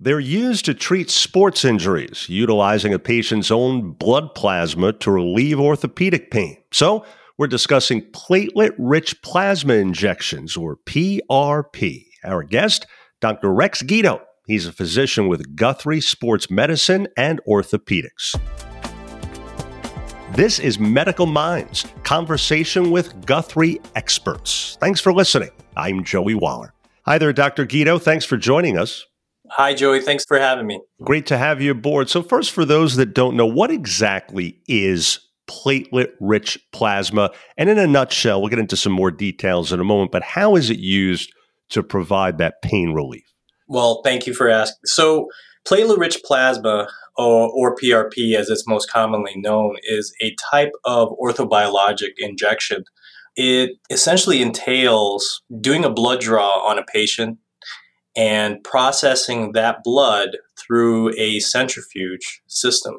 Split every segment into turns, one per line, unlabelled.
They're used to treat sports injuries, utilizing a patient's own blood plasma to relieve orthopedic pain. So, we're discussing platelet rich plasma injections, or PRP. Our guest, Dr. Rex Gido. He's a physician with Guthrie Sports Medicine and Orthopedics. This is Medical Minds, conversation with Guthrie experts. Thanks for listening. I'm Joey Waller. Hi there, Dr. Gido. Thanks for joining us.
Hi, Joey. Thanks for having me.
Great to have you aboard. So, first, for those that don't know, what exactly is platelet rich plasma? And in a nutshell, we'll get into some more details in a moment, but how is it used to provide that pain relief?
Well, thank you for asking. So, platelet rich plasma, or, or PRP as it's most commonly known, is a type of orthobiologic injection. It essentially entails doing a blood draw on a patient and processing that blood through a centrifuge system,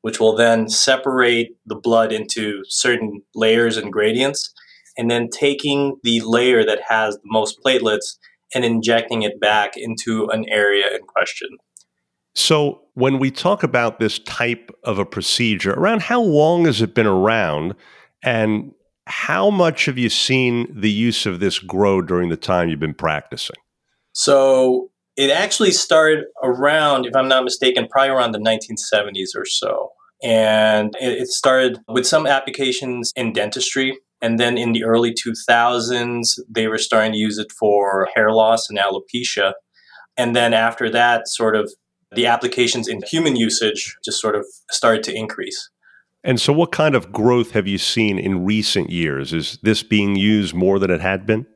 which will then separate the blood into certain layers and gradients, and then taking the layer that has the most platelets and injecting it back into an area in question.
So, when we talk about this type of a procedure, around how long has it been around, and how much have you seen the use of this grow during the time you've been practicing?
So it actually started around, if I'm not mistaken, probably around the 1970s or so. And it started with some applications in dentistry. And then in the early 2000s, they were starting to use it for hair loss and alopecia. And then after that, sort of the applications in human usage just sort of started to increase.
And so, what kind of growth have you seen in recent years? Is this being used more than it had been?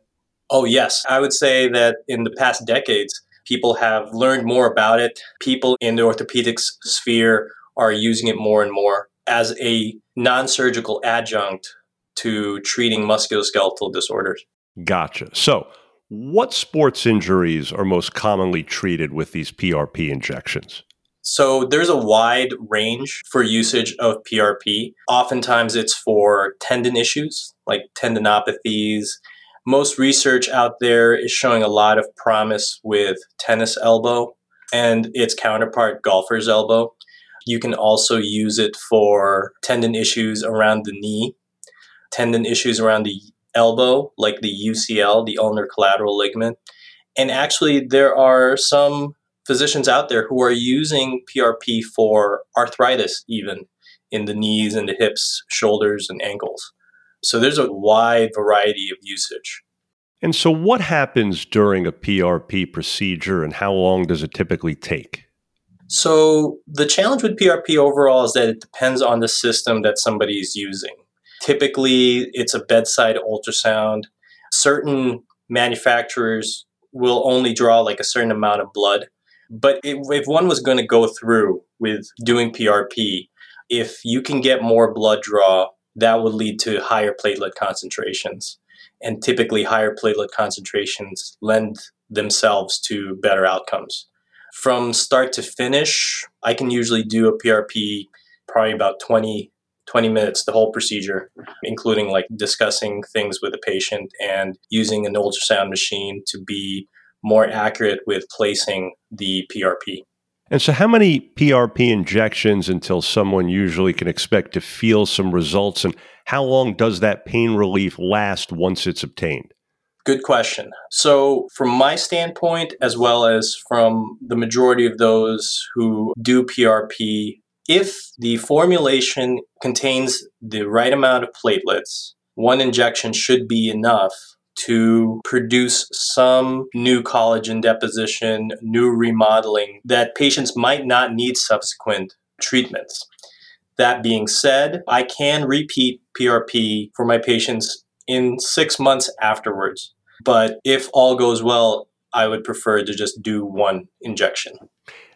Oh, yes. I would say that in the past decades, people have learned more about it. People in the orthopedics sphere are using it more and more as a non surgical adjunct to treating musculoskeletal disorders.
Gotcha. So, what sports injuries are most commonly treated with these PRP injections?
So there's a wide range for usage of PRP. Oftentimes it's for tendon issues like tendinopathies, most research out there is showing a lot of promise with tennis elbow and its counterpart, golfer's elbow. You can also use it for tendon issues around the knee, tendon issues around the elbow, like the UCL, the ulnar collateral ligament. And actually, there are some physicians out there who are using PRP for arthritis, even in the knees and the hips, shoulders, and ankles. So there's a wide variety of usage.
And so, what happens during a PRP procedure and how long does it typically take?
So, the challenge with PRP overall is that it depends on the system that somebody is using. Typically, it's a bedside ultrasound. Certain manufacturers will only draw like a certain amount of blood. But if one was going to go through with doing PRP, if you can get more blood draw that would lead to higher platelet concentrations. And typically, higher platelet concentrations lend themselves to better outcomes. From start to finish, I can usually do a PRP probably about 20, 20 minutes, the whole procedure, including like discussing things with the patient and using an ultrasound machine to be more accurate with placing the PRP.
And so, how many PRP injections until someone usually can expect to feel some results? And how long does that pain relief last once it's obtained?
Good question. So, from my standpoint, as well as from the majority of those who do PRP, if the formulation contains the right amount of platelets, one injection should be enough to produce some new collagen deposition, new remodeling that patients might not need subsequent treatments. That being said, I can repeat PRP for my patients in six months afterwards. But if all goes well, I would prefer to just do one injection.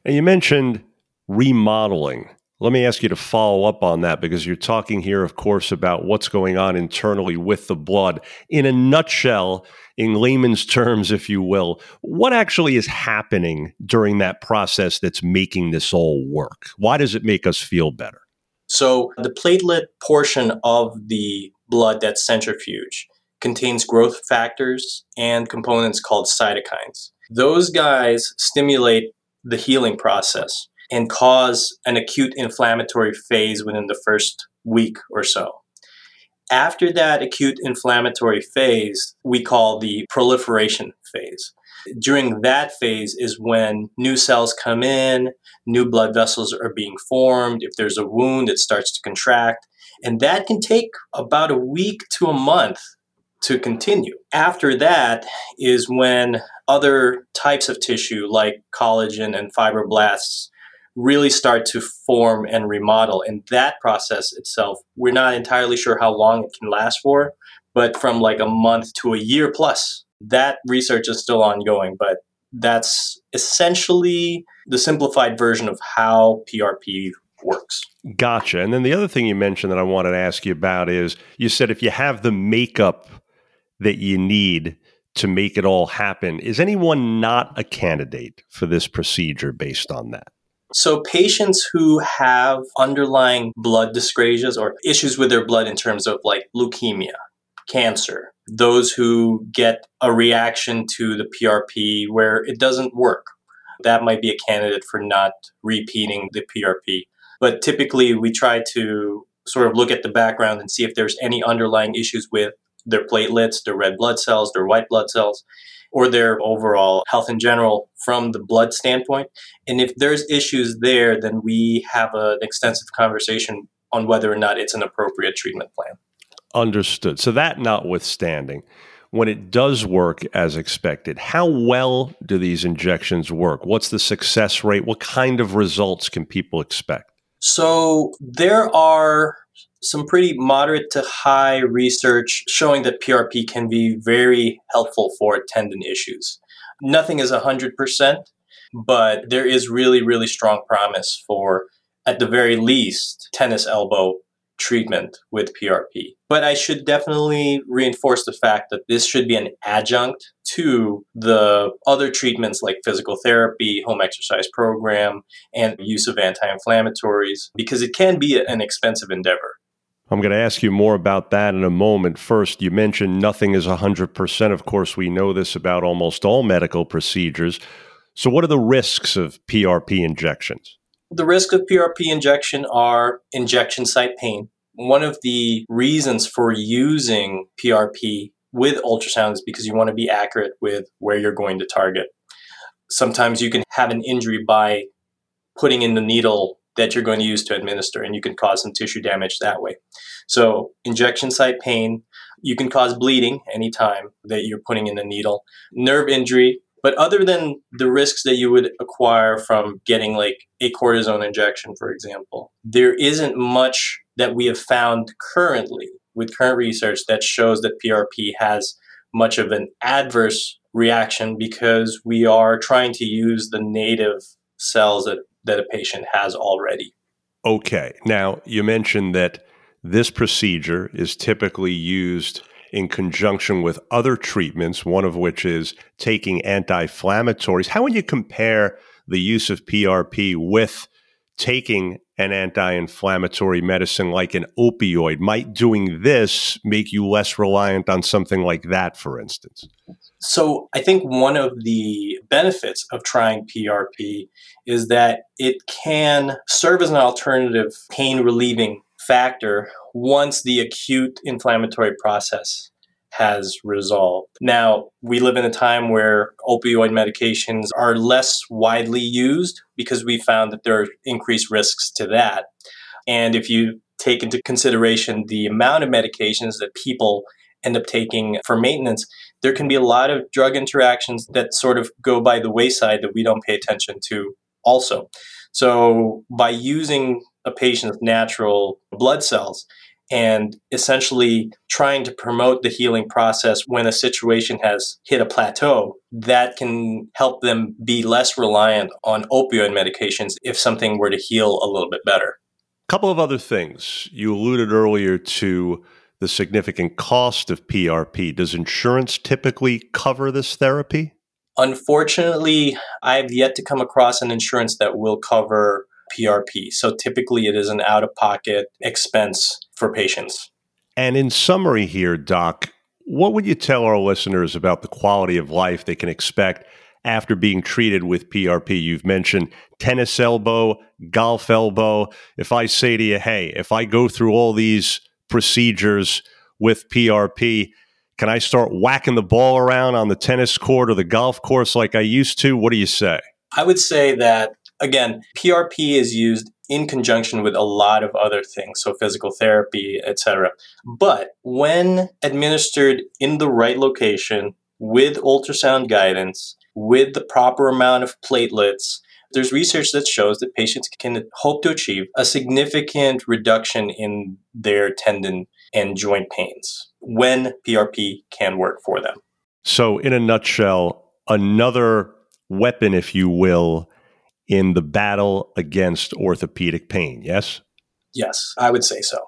And you mentioned remodeling. Let me ask you to follow up on that because you're talking here, of course, about what's going on internally with the blood. In a nutshell, in layman's terms, if you will, what actually is happening during that process that's making this all work? Why does it make us feel better?
So, the platelet portion of the blood that's centrifuge contains growth factors and components called cytokines. Those guys stimulate the healing process and cause an acute inflammatory phase within the first week or so. After that acute inflammatory phase, we call the proliferation phase. During that phase is when new cells come in, new blood vessels are being formed. If there's a wound, it starts to contract. And that can take about a week to a month to continue. After that is when other types of tissue like collagen and fibroblasts really start to form and remodel. And that process itself, we're not entirely sure how long it can last for, but from like a month to a year plus. That research is still ongoing, but that's essentially the simplified version of how PRP works.
Gotcha. And then the other thing you mentioned that I wanted to ask you about is you said if you have the makeup that you need to make it all happen, is anyone not a candidate for this procedure based on that?
So, patients who have underlying blood dyscrasias or issues with their blood in terms of like leukemia, cancer, those who get a reaction to the PRP where it doesn't work, that might be a candidate for not repeating the PRP. But typically, we try to sort of look at the background and see if there's any underlying issues with their platelets, their red blood cells, their white blood cells or their overall health in general from the blood standpoint. And if there's issues there, then we have an extensive conversation on whether or not it's an appropriate treatment plan.
Understood. So, that notwithstanding, when it does work as expected, how well do these injections work? What's the success rate? What kind of results can people expect?
So, there are some pretty moderate to high research showing that PRP can be very helpful for tendon issues. Nothing is 100%, but there is really, really strong promise for, at the very least, tennis elbow treatment with PRP. But I should definitely reinforce the fact that this should be an adjunct to the other treatments like physical therapy, home exercise program, and use of anti inflammatories because it can be an expensive endeavor.
I'm going to ask you more about that in a moment. First, you mentioned nothing is 100%. Of course, we know this about almost all medical procedures. So, what are the risks of PRP injections?
The risks of PRP injection are injection site pain. One of the reasons for using PRP with ultrasound is because you want to be accurate with where you're going to target. Sometimes you can have an injury by putting in the needle that you're going to use to administer, and you can cause some tissue damage that way. So, injection site pain, you can cause bleeding anytime that you're putting in a needle, nerve injury. But other than the risks that you would acquire from getting like a cortisone injection, for example, there isn't much that we have found currently with current research that shows that PRP has much of an adverse reaction because we are trying to use the native cells that that a patient has already.
Okay. Now, you mentioned that this procedure is typically used in conjunction with other treatments, one of which is taking anti inflammatories. How would you compare the use of PRP with taking an anti inflammatory medicine like an opioid? Might doing this make you less reliant on something like that, for instance?
So, I think one of the benefits of trying PRP is that it can serve as an alternative pain relieving factor once the acute inflammatory process has resolved. Now, we live in a time where opioid medications are less widely used because we found that there are increased risks to that. And if you take into consideration the amount of medications that people end up taking for maintenance, there can be a lot of drug interactions that sort of go by the wayside that we don't pay attention to also. So, by using a patient's natural blood cells, and essentially trying to promote the healing process when a situation has hit a plateau that can help them be less reliant on opioid medications if something were to heal a little bit better.
A couple of other things. You alluded earlier to the significant cost of PRP. Does insurance typically cover this therapy?
Unfortunately, I've yet to come across an insurance that will cover PRP. So typically it is an out of pocket expense for patients.
And in summary, here, Doc, what would you tell our listeners about the quality of life they can expect after being treated with PRP. You've mentioned tennis elbow, golf elbow. If I say to you, hey, if I go through all these procedures with PRP, can I start whacking the ball around on the tennis court or the golf course like I used to? What do you say?
I would say that, again, PRP is used in conjunction with a lot of other things, so physical therapy, etc. But when administered in the right location with ultrasound guidance, with the proper amount of platelets, there's research that shows that patients can hope to achieve a significant reduction in their tendon and joint pains when PRP can work for them.
So, in a nutshell, another weapon, if you will, in the battle against orthopedic pain, yes?
Yes, I would say so.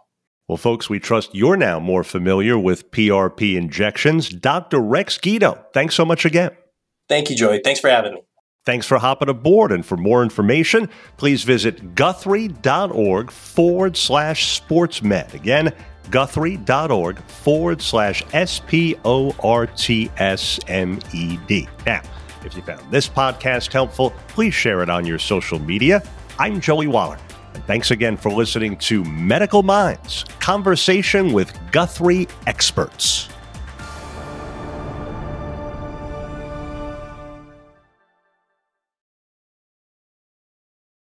Well, folks, we trust you're now more familiar with PRP injections. Dr. Rex Gido, thanks so much again.
Thank you, Joey. Thanks for having me.
Thanks for hopping aboard. And for more information, please visit guthrie.org forward slash sportsmed. Again, guthrie.org forward slash S P O R T S M E D. Now, if you found this podcast helpful, please share it on your social media. I'm Joey Waller, and thanks again for listening to Medical Minds Conversation with Guthrie Experts.